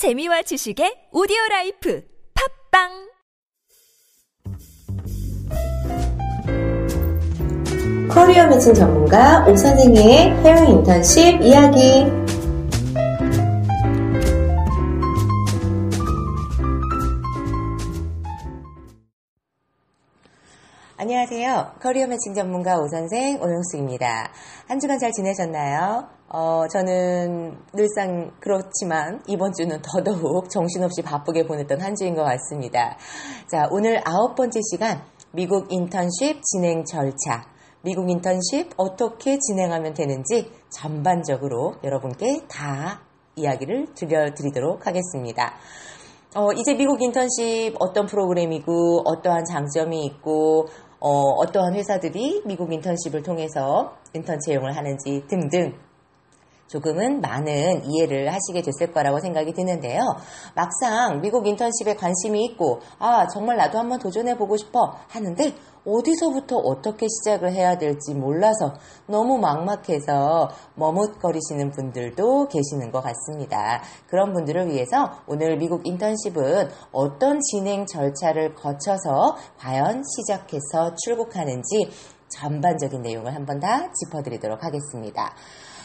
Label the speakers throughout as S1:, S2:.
S1: 재미와 지식의 오디오 라이프 팟빵
S2: 커리어 매칭 전문가 오선생의 해외 인턴십 이야기 안녕하세요. 커리어 매칭 전문가 오선생 오영숙입니다. 한 주간 잘 지내셨나요? 어, 저는 늘상 그렇지만 이번 주는 더더욱 정신없이 바쁘게 보냈던 한 주인 것 같습니다. 자, 오늘 아홉 번째 시간 미국 인턴십 진행 절차, 미국 인턴십 어떻게 진행하면 되는지 전반적으로 여러분께 다 이야기를 들려드리도록 하겠습니다. 어, 이제 미국 인턴십 어떤 프로그램이고 어떠한 장점이 있고 어, 떠한 회사들이 미국 인턴십을 통해서 인턴 채용을 하는지 등등 조금은 많은 이해를 하시게 됐을 거라고 생각이 드는데요. 막상 미국 인턴십에 관심이 있고, 아, 정말 나도 한번 도전해 보고 싶어 하는데, 어디서부터 어떻게 시작을 해야 될지 몰라서 너무 막막해서 머뭇거리시는 분들도 계시는 것 같습니다. 그런 분들을 위해서 오늘 미국 인턴십은 어떤 진행 절차를 거쳐서 과연 시작해서 출국하는지 전반적인 내용을 한번 다 짚어드리도록 하겠습니다.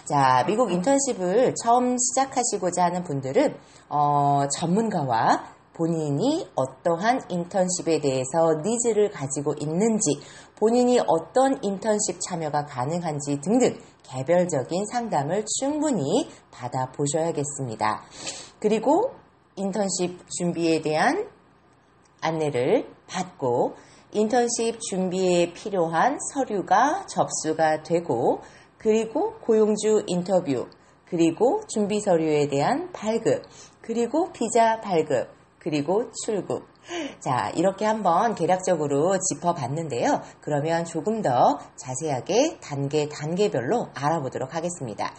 S2: 자, 미국 인턴십을 처음 시작하시고자 하는 분들은 어, 전문가와 본인이 어떠한 인턴십에 대해서 needs를 가지고 있는지, 본인이 어떤 인턴십 참여가 가능한지 등등 개별적인 상담을 충분히 받아보셔야겠습니다. 그리고 인턴십 준비에 대한 안내를 받고 인턴십 준비에 필요한 서류가 접수가 되고 그리고 고용주 인터뷰, 그리고 준비 서류에 대한 발급, 그리고 비자 발급, 그리고 출국. 자, 이렇게 한번 대략적으로 짚어봤는데요. 그러면 조금 더 자세하게 단계, 단계별로 알아보도록 하겠습니다.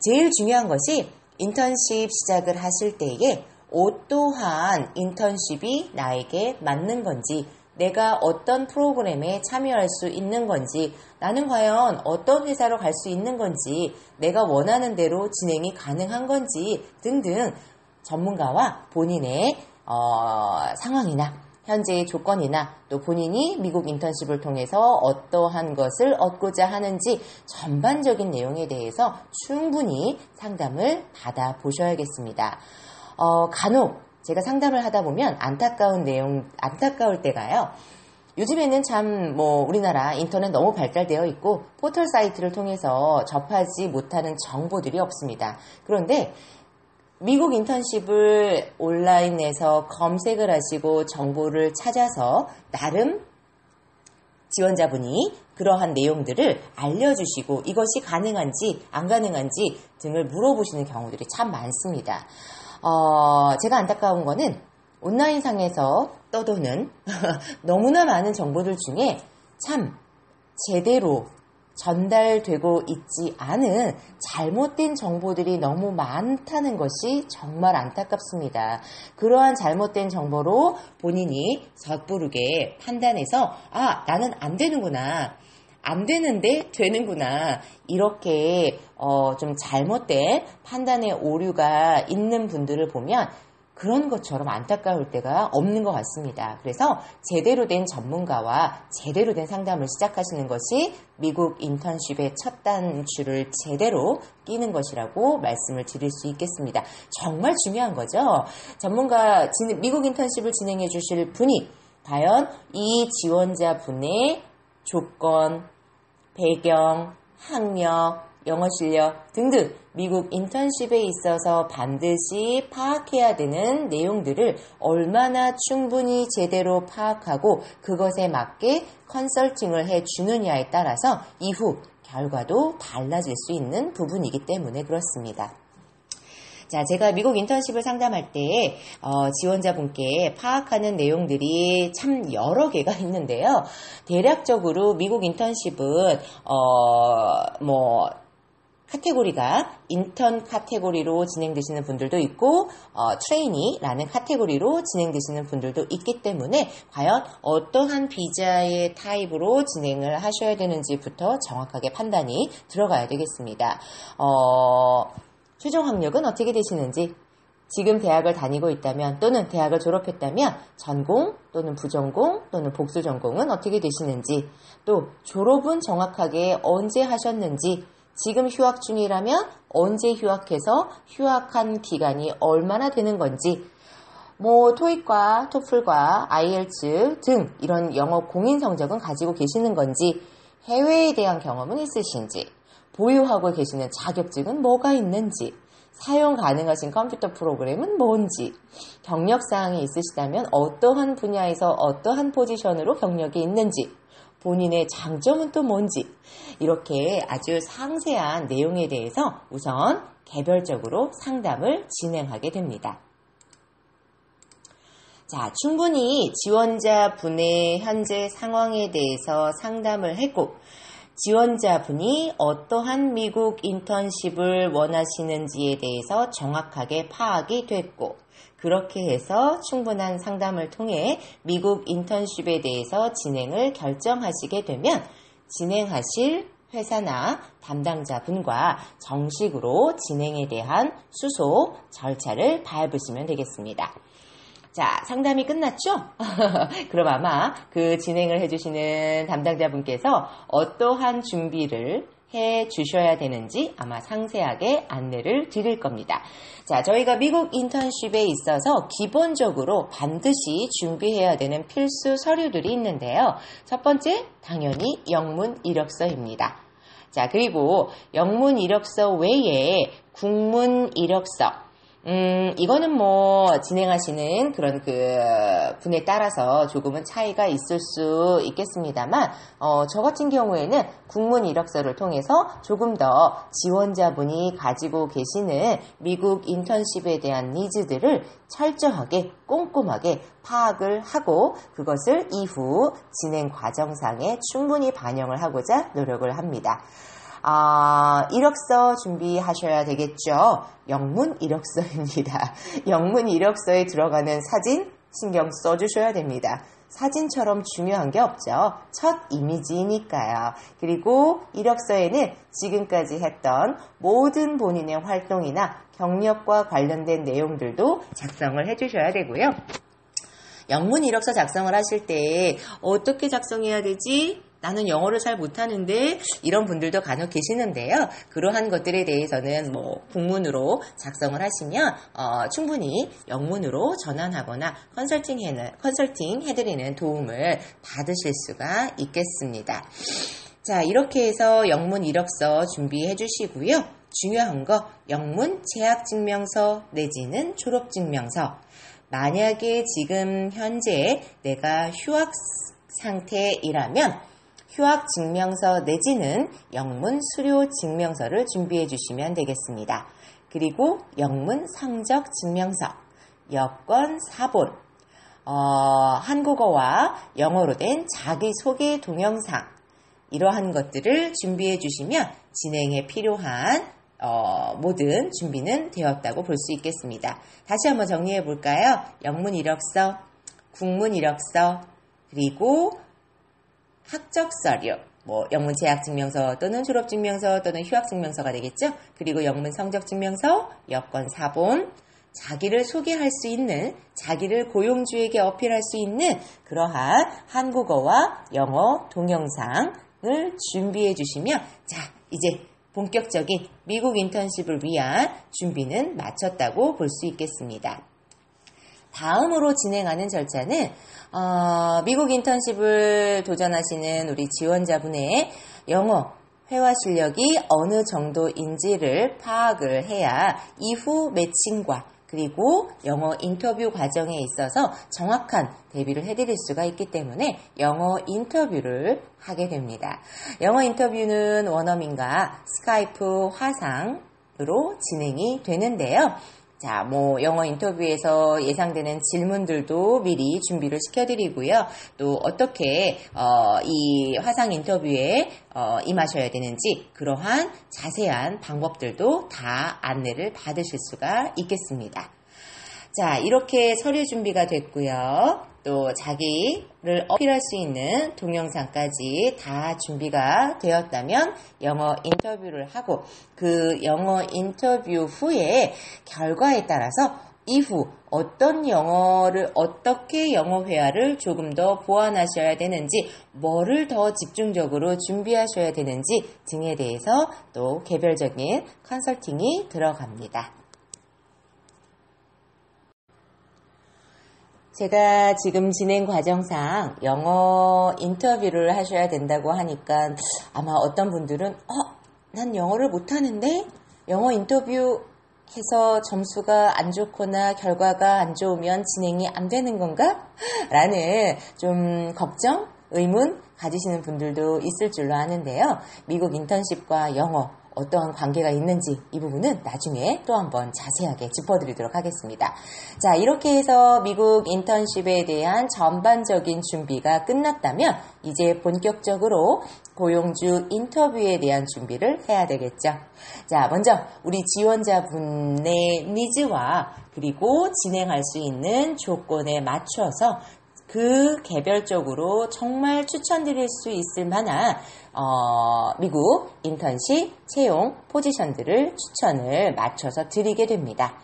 S2: 제일 중요한 것이 인턴십 시작을 하실 때에 어떠한 인턴십이 나에게 맞는 건지 내가 어떤 프로그램에 참여할 수 있는 건지, 나는 과연 어떤 회사로 갈 수 있는 건지, 내가 원하는 대로 진행이 가능한 건지 등등 전문가와 본인의 어, 상황이나 현재의 조건이나 또 본인이 미국 인턴십을 통해서 어떠한 것을 얻고자 하는지 전반적인 내용에 대해서 충분히 상담을 받아 보셔야겠습니다. 어, 간혹 제가 상담을 하다 보면 안타까운 내용, 안타까울 때가요. 요즘에는 참 뭐 우리나라 인터넷 너무 발달되어 있고 포털 사이트를 통해서 접하지 못하는 정보들이 없습니다. 그런데 미국 인턴십을 온라인에서 검색을 하시고 정보를 찾아서 나름 지원자분이 그러한 내용들을 알려주시고 이것이 가능한지 안 가능한지 등을 물어보시는 경우들이 참 많습니다. 어, 제가 안타까운 거는 온라인상에서 떠도는 너무나 많은 정보들 중에 참 제대로 전달되고 있지 않은 잘못된 정보들이 너무 많다는 것이 정말 안타깝습니다. 그러한 잘못된 정보로 본인이 섣부르게 판단해서 아, 나는 안 되는구나. 안 되는데 되는구나. 이렇게 어, 좀 잘못된 판단의 오류가 있는 분들을 보면 그런 것처럼 안타까울 때가 없는 것 같습니다. 그래서 제대로 된 전문가와 제대로 된 상담을 시작하시는 것이 미국 인턴십의 첫 단추를 제대로 끼는 것이라고 말씀을 드릴 수 있겠습니다. 정말 중요한 거죠. 전문가, 미국 인턴십을 진행해 주실 분이 과연 이 지원자분의 조건, 배경, 학력, 영어 실력 등등 미국 인턴십에 있어서 반드시 파악해야 되는 내용들을 얼마나 충분히 제대로 파악하고 그것에 맞게 컨설팅을 해 주느냐에 따라서 이후 결과도 달라질 수 있는 부분이기 때문에 그렇습니다. 자, 제가 미국 인턴십을 상담할 때 어, 지원자분께 파악하는 내용들이 참 여러 개가 있는데요. 대략적으로 미국 인턴십은 어, 뭐 카테고리가 인턴 카테고리로 진행되시는 분들도 있고 어, trainee라는 카테고리로 진행되시는 분들도 있기 때문에 과연 어떠한 비자의 타입으로 진행을 하셔야 되는지부터 정확하게 판단이 들어가야 되겠습니다. 어, 최종 학력은 어떻게 되시는지 지금 대학을 다니고 있다면 또는 대학을 졸업했다면 전공 또는 부전공 또는 복수 전공은 어떻게 되시는지 또 졸업은 정확하게 언제 하셨는지 지금 휴학 중이라면 언제 휴학해서 휴학한 기간이 얼마나 되는 건지 뭐 토익과 토플과 IELTS 등 이런 영어 공인 성적은 가지고 계시는 건지 해외에 대한 경험은 있으신지 보유하고 계시는 자격증은 뭐가 있는지 사용 가능하신 컴퓨터 프로그램은 뭔지, 경력사항이 있으시다면 어떠한 분야에서 어떠한 포지션으로 경력이 있는지, 본인의 장점은 또 뭔지, 이렇게 아주 상세한 내용에 대해서 우선 개별적으로 상담을 진행하게 됩니다. 자, 충분히 지원자분의 현재 상황에 대해서 상담을 했고, 지원자분이 어떠한 미국 인턴십을 원하시는지에 대해서 정확하게 파악이 됐고, 그렇게 해서 충분한 상담을 통해 미국 인턴십에 대해서 진행을 결정하시게 되면 진행하실 회사나 담당자분과 정식으로 진행에 대한 수소 절차를 밟으시면 되겠습니다. 자, 상담이 끝났죠? 그럼 아마 그 진행을 해주시는 담당자분께서 어떠한 준비를 해 주셔야 되는지 아마 상세하게 안내를 드릴 겁니다. 자, 저희가 미국 인턴십에 있어서 기본적으로 반드시 준비해야 되는 필수 서류들이 있는데요. 첫 번째, 당연히 영문 이력서입니다. 자, 그리고 영문 이력서 외에 국문 이력서, 음, 이거는 뭐, 진행하시는 그런 그, 분에 따라서 조금은 차이가 있을 수 있겠습니다만, 어, 저 같은 경우에는 국문 이력서를 통해서 조금 더 지원자분이 가지고 계시는 미국 인턴십에 대한 니즈들을 철저하게, 꼼꼼하게 파악을 하고, 그것을 이후 진행 과정상에 충분히 반영을 하고자 노력을 합니다. 아, 이력서 준비하셔야 되겠죠. 영문 이력서입니다. 영문 이력서에 들어가는 사진 신경 써주셔야 됩니다. 사진처럼 중요한 게 없죠. 첫 이미지니까요. 그리고 이력서에는 지금까지 했던 모든 본인의 활동이나 경력과 관련된 내용들도 작성을 해주셔야 되고요. 영문 이력서 작성을 하실 때 어떻게 작성해야 되지? 나는 영어를 잘 못하는데 이런 분들도 간혹 계시는데요. 그러한 것들에 대해서는 뭐 국문으로 작성을 하시면 어, 충분히 영문으로 전환하거나 컨설팅 해 컨설팅 해드리는 도움을 받으실 수가 있겠습니다. 자 이렇게 해서 영문 이력서 준비해 주시고요. 중요한 거 영문 재학 증명서 내지는 졸업 증명서 만약에 지금 현재 내가 휴학 상태이라면 휴학 증명서 내지는 영문 수료 증명서를 준비해 주시면 되겠습니다. 그리고 영문 성적 증명서, 여권 사본, 어, 한국어와 영어로 된 자기소개 동영상, 이러한 것들을 준비해 주시면 진행에 필요한 어, 모든 준비는 되었다고 볼 수 있겠습니다. 다시 한번 정리해 볼까요? 영문 이력서, 국문 이력서, 그리고 학적 서류, 뭐 영문 재학 증명서 또는 졸업 증명서 또는 휴학 증명서가 되겠죠. 그리고 영문 성적 증명서, 여권 사본, 자기를 소개할 수 있는, 자기를 고용주에게 어필할 수 있는 그러한 한국어와 영어 동영상을 준비해 주시면 자, 이제 본격적인 미국 인턴십을 위한 준비는 마쳤다고 볼 수 있겠습니다. 다음으로 진행하는 절차는 어, 미국 인턴십을 도전하시는 우리 지원자분의 영어 회화 실력이 어느 정도인지를 파악을 해야 이후 매칭과 그리고 영어 인터뷰 과정에 있어서 정확한 대비를 해드릴 수가 있기 때문에 영어 인터뷰를 하게 됩니다. 영어 인터뷰는 원어민과 스카이프 화상으로 진행이 되는데요. 자, 뭐, 영어 인터뷰에서 예상되는 질문들도 미리 준비를 시켜드리고요. 또, 어떻게, 어, 이 화상 인터뷰에, 어, 임하셔야 되는지, 그러한 자세한 방법들도 다 안내를 받으실 수가 있겠습니다. 자, 이렇게 서류 준비가 됐고요. 또 자기를 어필할 수 있는 동영상까지 다 준비가 되었다면 영어 인터뷰를 하고 그 영어 인터뷰 후에 결과에 따라서 이후 어떤 영어를 어떻게 영어 회화를 조금 더 보완하셔야 되는지 뭐를 더 집중적으로 준비하셔야 되는지 등에 대해서 또 개별적인 컨설팅이 들어갑니다. 제가 지금 진행 과정상 영어 인터뷰를 하셔야 된다고 하니까 아마 어떤 분들은 어, 난 영어를 못하는데 영어 인터뷰 해서 점수가 안 좋거나 결과가 안 좋으면 진행이 안 되는 건가? 라는 좀 걱정, 의문 가지시는 분들도 있을 줄로 아는데요. 미국 인턴십과 영어 어떠한 관계가 있는지 이 부분은 나중에 또 한번 자세하게 짚어드리도록 하겠습니다. 자, 이렇게 해서 미국 인턴십에 대한 전반적인 준비가 끝났다면 이제 본격적으로 고용주 인터뷰에 대한 준비를 해야 되겠죠. 자, 먼저 우리 지원자분의 니즈와 그리고 진행할 수 있는 조건에 맞춰서 그 개별적으로 정말 추천드릴 수 있을 만한 어, 미국 인턴십 채용 포지션들을 추천을 맞춰서 드리게 됩니다.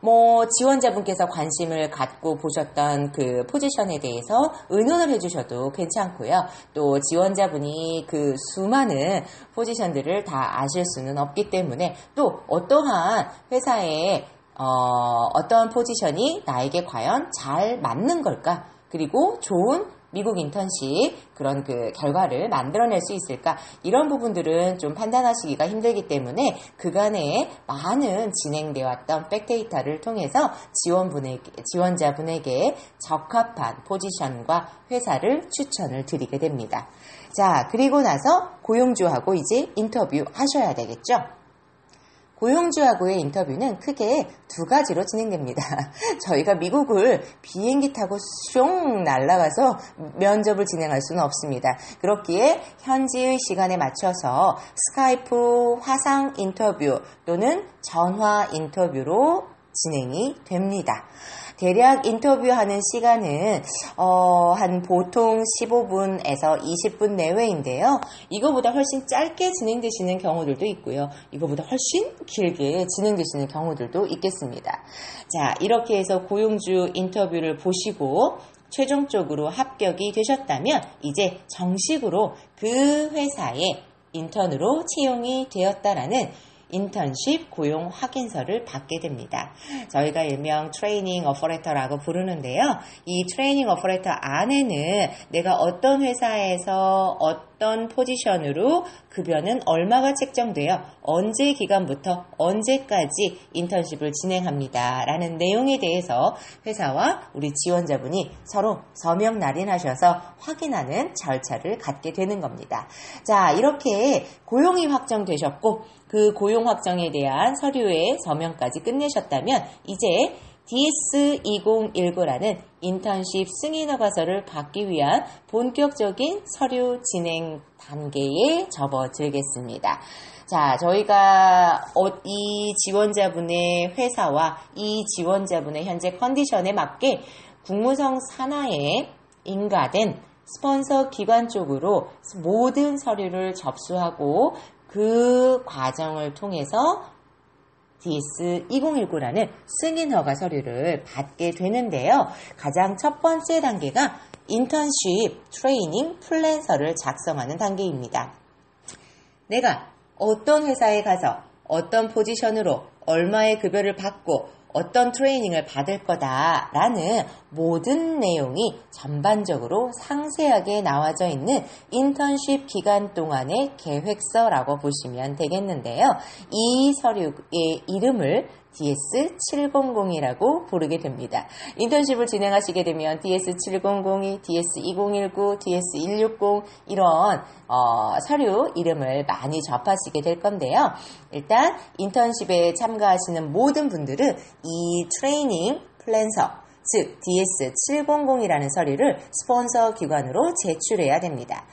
S2: 뭐 지원자분께서 관심을 갖고 보셨던 그 포지션에 대해서 의논을 해주셔도 괜찮고요. 또 지원자분이 그 수많은 포지션들을 다 아실 수는 없기 때문에 또 어떠한 회사에 어, 어떠한 포지션이 나에게 과연 잘 맞는 걸까? 그리고 좋은 미국 인턴십 그런 그 결과를 만들어낼 수 있을까 이런 부분들은 좀 판단하시기가 힘들기 때문에 그간에 많은 진행되어 왔던 백데이터를 통해서 지원분에게 지원자분에게 적합한 포지션과 회사를 추천을 드리게 됩니다. 자 그리고 나서 고용주하고 이제 인터뷰 하셔야 되겠죠. 고용주하고의 인터뷰는 크게 두 가지로 진행됩니다. 저희가 미국을 비행기 타고 숑 날아가서 면접을 진행할 수는 없습니다. 그렇기에 현지의 시간에 맞춰서 스카이프 화상 인터뷰 또는 전화 인터뷰로 진행이 됩니다. 대략 인터뷰하는 시간은 어, 한 보통 15분에서 20분 내외인데요. 이거보다 훨씬 짧게 진행되시는 경우들도 있고요. 이거보다 훨씬 길게 진행되시는 경우들도 있겠습니다. 자, 이렇게 해서 고용주 인터뷰를 보시고 최종적으로 합격이 되셨다면 이제 정식으로 그 회사에 인턴으로 채용이 되었다라는 인턴십 고용 확인서를 받게 됩니다. 저희가 일명 트레이닝 어퍼레터라고 부르는데요. 이 트레이닝 어퍼레터 안에는 내가 어떤 회사에서 어떤 포지션으로 급여는 얼마가 책정되어 언제 기간부터 언제까지 인턴십을 진행합니다. 라는 내용에 대해서 회사와 우리 지원자분이 서로 서명 날인하셔서 확인하는 절차를 갖게 되는 겁니다. 자, 이렇게 고용이 확정되셨고 그 고용 확정에 대한 서류의 서명까지 끝내셨다면 이제 DS2019라는 인턴십 승인 허가서를 받기 위한 본격적인 서류 진행 단계에 접어들겠습니다. 자, 저희가 어, 이 지원자분의 회사와 이 지원자분의 현재 컨디션에 맞게 국무성 산하에 인가된 스폰서 기관 쪽으로 모든 서류를 접수하고 그 과정을 통해서 DS2019라는 승인 허가 서류를 받게 되는데요. 가장 첫 번째 단계가 인턴십 트레이닝 플랜서를 작성하는 단계입니다. 내가 어떤 회사에 가서 어떤 포지션으로 얼마의 급여를 받고 어떤 트레이닝을 받을 거다라는 모든 내용이 전반적으로 상세하게 나와져 있는 인턴십 기간 동안의 계획서라고 보시면 되겠는데요. 이 서류의 이름을 DS700이라고 부르게 됩니다. 인턴십을 진행하시게 되면 DS702, DS2019, DS160 이런 어, 서류 이름을 많이 접하시게 될 건데요. 일단 인턴십에 참가하시는 모든 분들은 이 트레이닝 플랜서 즉 DS700이라는 서류를 스폰서 기관으로 제출해야 됩니다.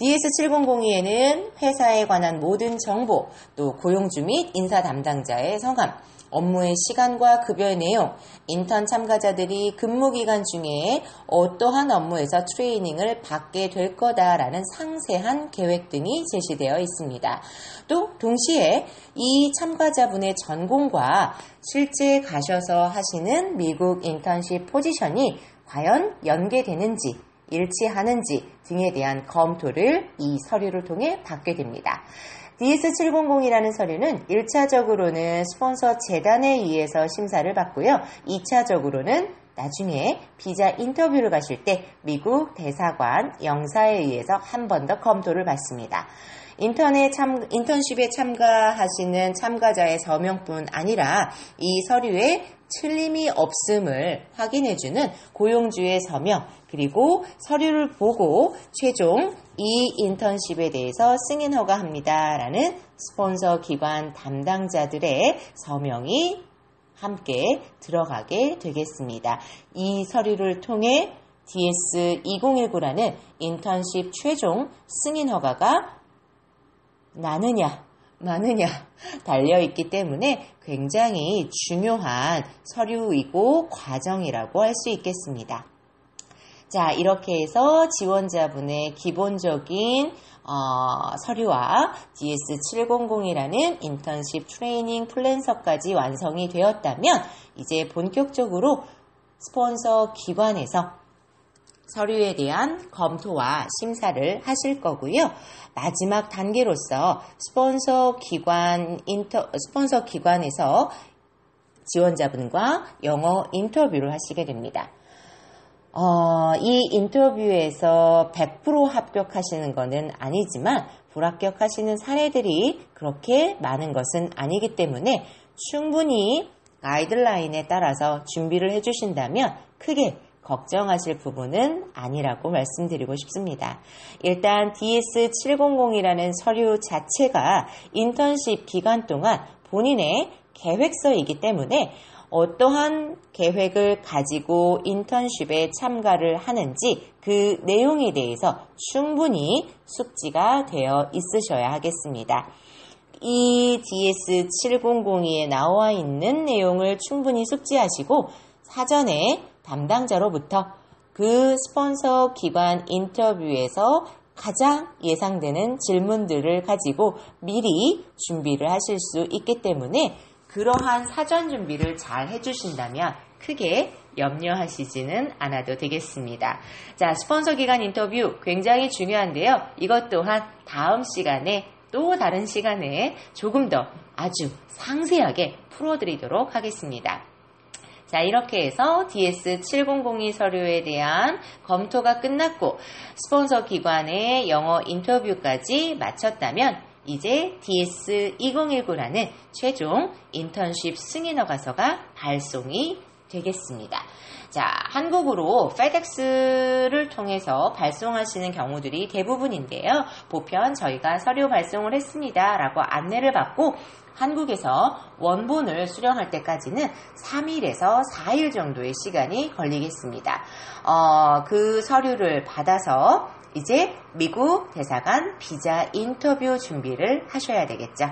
S2: DS702에는 회사에 관한 모든 정보, 또 고용주 및 인사 담당자의 성함, 업무의 시간과 급여의 내용, 인턴 참가자들이 근무 기간 중에 어떠한 업무에서 트레이닝을 받게 될 거다라는 상세한 계획 등이 제시되어 있습니다. 또 동시에 이 참가자분의 전공과 실제 가셔서 하시는 미국 인턴십 포지션이 과연 연계되는지 일치하는지 등에 대한 검토를 이 서류를 통해 받게 됩니다. DS700이라는 서류는 1차적으로는 스폰서 재단에 의해서 심사를 받고요. 2차적으로는 나중에 비자 인터뷰를 가실 때 미국 대사관 영사에 의해서 한 번 더 검토를 받습니다. 인턴에 참, 인턴십에 참가하시는 참가자의 서명뿐 아니라 이 서류에 틀림이 없음을 확인해주는 고용주의 서명, 그리고 서류를 보고 최종 이 인턴십에 대해서 승인 허가합니다. 라는 스폰서 기관 담당자들의 서명이 함께 들어가게 되겠습니다. 이 서류를 통해 DS2019라는 인턴십 최종 승인 허가가 나느냐, 마느냐 달려있기 때문에 굉장히 중요한 서류이고 과정이라고 할 수 있겠습니다. 자, 이렇게 해서 지원자분의 기본적인 어, 서류와 DS700이라는 인턴십 트레이닝 플랜서까지 완성이 되었다면 이제 본격적으로 스폰서 기관에서 서류에 대한 검토와 심사를 하실 거고요. 마지막 단계로서 스폰서 기관 인터 스폰서 기관에서 지원자분과 영어 인터뷰를 하시게 됩니다. 어, 이 인터뷰에서 100% 합격하시는 것은 아니지만 불합격하시는 사례들이 그렇게 많은 것은 아니기 때문에 충분히 가이드라인에 따라서 준비를 해주신다면 크게 걱정하실 부분은 아니라고 말씀드리고 싶습니다. 일단 DS700이라는 서류 자체가 인턴십 기간 동안 본인의 계획서이기 때문에 어떠한 계획을 가지고 인턴십에 참가를 하는지 그 내용에 대해서 충분히 숙지가 되어 있으셔야 하겠습니다. 이 DS700에 나와 있는 내용을 충분히 숙지하시고 사전에 담당자로부터 그 스폰서 기관 인터뷰에서 가장 예상되는 질문들을 가지고 미리 준비를 하실 수 있기 때문에 그러한 사전 준비를 잘 해주신다면 크게 염려하시지는 않아도 되겠습니다. 자, 스폰서 기간 인터뷰 굉장히 중요한데요. 이것 또한 다음 시간에 또 다른 시간에 조금 더 아주 상세하게 풀어드리도록 하겠습니다. 자, 이렇게 해서 DS7002 서류에 대한 검토가 끝났고 스폰서 기관의 영어 인터뷰까지 마쳤다면 이제 DS2019라는 최종 인턴십 승인 허가서가 발송이 되겠습니다. 자, 한국으로 페덱스를 통해서 발송하시는 경우들이 대부분인데요. 보편 저희가 서류 발송을 했습니다. 라고 안내를 받고 한국에서 원본을 수령할 때까지는 3일에서 4일 정도의 시간이 걸리겠습니다. 어, 그 서류를 받아서 이제 미국 대사관 비자 인터뷰 준비를 하셔야 되겠죠.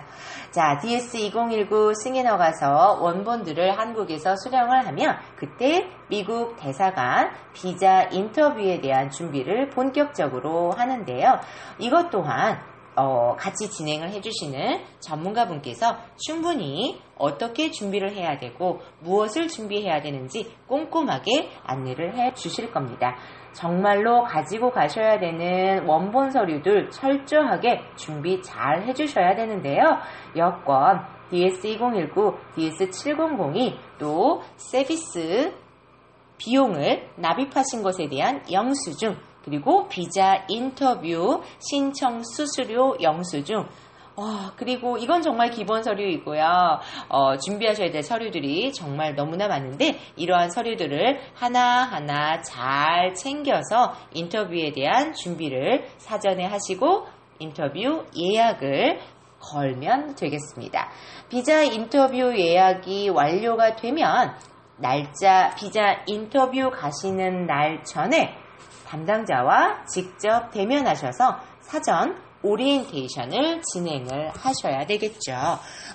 S2: 자, DS2019 승인 허 가서 원본들을 한국에서 수령을 하면 그때 미국 대사관 비자 인터뷰에 대한 준비를 본격적으로 하는데요. 이것 또한 어, 같이 진행을 해주시는 전문가분께서 충분히 어떻게 준비를 해야 되고 무엇을 준비해야 되는지 꼼꼼하게 안내를 해 주실 겁니다. 정말로 가지고 가셔야 되는 원본 서류들 철저하게 준비 잘 해주셔야 되는데요. 여권, DS2019, DS700이 또 서비스 비용을 납입하신 것에 대한 영수증, 그리고 비자 인터뷰, 신청 수수료 영수증, 와, 그리고 이건 정말 기본 서류이고요. 어, 준비하셔야 될 서류들이 정말 너무나 많은데 이러한 서류들을 하나하나 잘 챙겨서 인터뷰에 대한 준비를 사전에 하시고 인터뷰 예약을 걸면 되겠습니다. 비자 인터뷰 예약이 완료가 되면 날짜 비자 인터뷰 가시는 날 전에 담당자와 직접 대면하셔서 사전 오리엔테이션을 진행을 하셔야 되겠죠.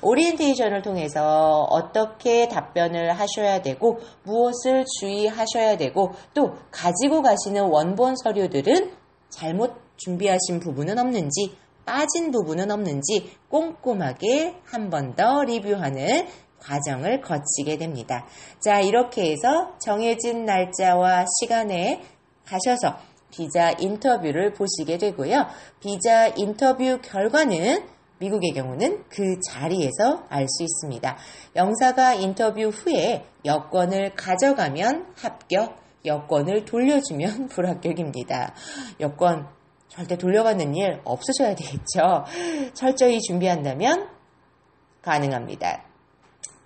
S2: 오리엔테이션을 통해서 어떻게 답변을 하셔야 되고 무엇을 주의하셔야 되고 또 가지고 가시는 원본 서류들은 잘못 준비하신 부분은 없는지 빠진 부분은 없는지 꼼꼼하게 한 번 더 리뷰하는 과정을 거치게 됩니다. 자, 이렇게 해서 정해진 날짜와 시간에 가셔서 비자 인터뷰를 보시게 되고요. 비자 인터뷰 결과는 미국의 경우는 그 자리에서 알 수 있습니다. 영사가 인터뷰 후에 여권을 가져가면 합격, 여권을 돌려주면 불합격입니다. 여권 절대 돌려받는 일 없으셔야 되겠죠. 철저히 준비한다면 가능합니다.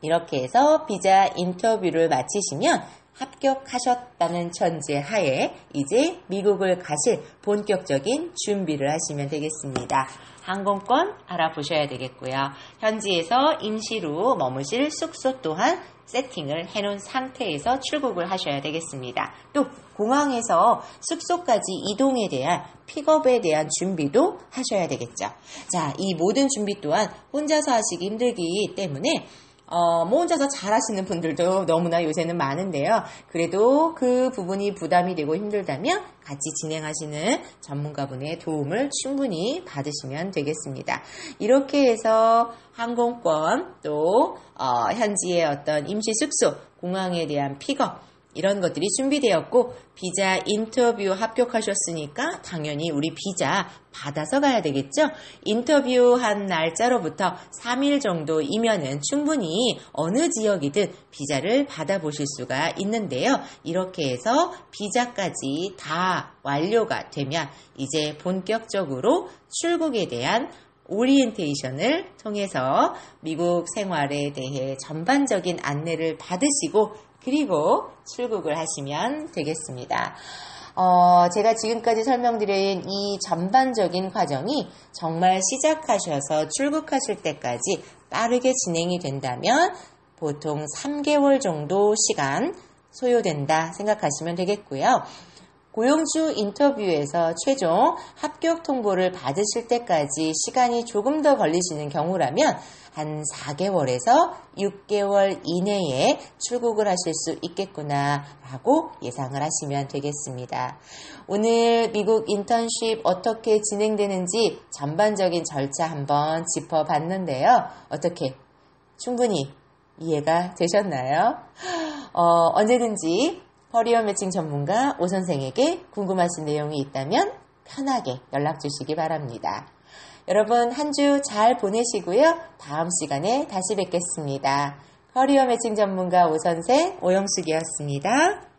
S2: 이렇게 해서 비자 인터뷰를 마치시면 합격하셨다는 전제 하에 이제 미국을 가실 본격적인 준비를 하시면 되겠습니다. 항공권 알아보셔야 되겠고요. 현지에서 임시로 머무실 숙소 또한 세팅을 해놓은 상태에서 출국을 하셔야 되겠습니다. 또 공항에서 숙소까지 이동에 대한 픽업에 대한 준비도 하셔야 되겠죠. 자, 이 모든 준비 또한 혼자서 하시기 힘들기 때문에 어, 뭐 혼자서 잘하시는 분들도 너무나 요새는 많은데요. 그래도 그 부분이 부담이 되고 힘들다면 같이 진행하시는 전문가분의 도움을 충분히 받으시면 되겠습니다. 이렇게 해서 항공권 또 어, 현지의 어떤 임시 숙소, 공항에 대한 픽업 이런 것들이 준비되었고 비자 인터뷰 합격하셨으니까 당연히 우리 비자 받아서 가야 되겠죠. 인터뷰한 날짜로부터 3일 정도이면은 충분히 어느 지역이든 비자를 받아보실 수가 있는데요. 이렇게 해서 비자까지 다 완료가 되면 이제 본격적으로 출국에 대한 오리엔테이션을 통해서 미국 생활에 대해 전반적인 안내를 받으시고 그리고 출국을 하시면 되겠습니다. 어, 제가 지금까지 설명드린 이 전반적인 과정이 정말 시작하셔서 출국하실 때까지 빠르게 진행이 된다면 보통 3개월 정도 시간 소요된다 생각하시면 되겠고요. 고용주 인터뷰에서 최종 합격 통보를 받으실 때까지 시간이 조금 더 걸리시는 경우라면 한 4개월에서 6개월 이내에 출국을 하실 수 있겠구나 라고 예상을 하시면 되겠습니다. 오늘 미국 인턴십 어떻게 진행되는지 전반적인 절차 한번 짚어봤는데요. 어떻게 충분히 이해가 되셨나요? 어, 언제든지 커리어 매칭 전문가 오 선생에게 궁금하신 내용이 있다면 편하게 연락 주시기 바랍니다. 여러분 한 주 잘 보내시고요. 다음 시간에 다시 뵙겠습니다. 커리어 매칭 전문가 오 선생 오영숙이었습니다.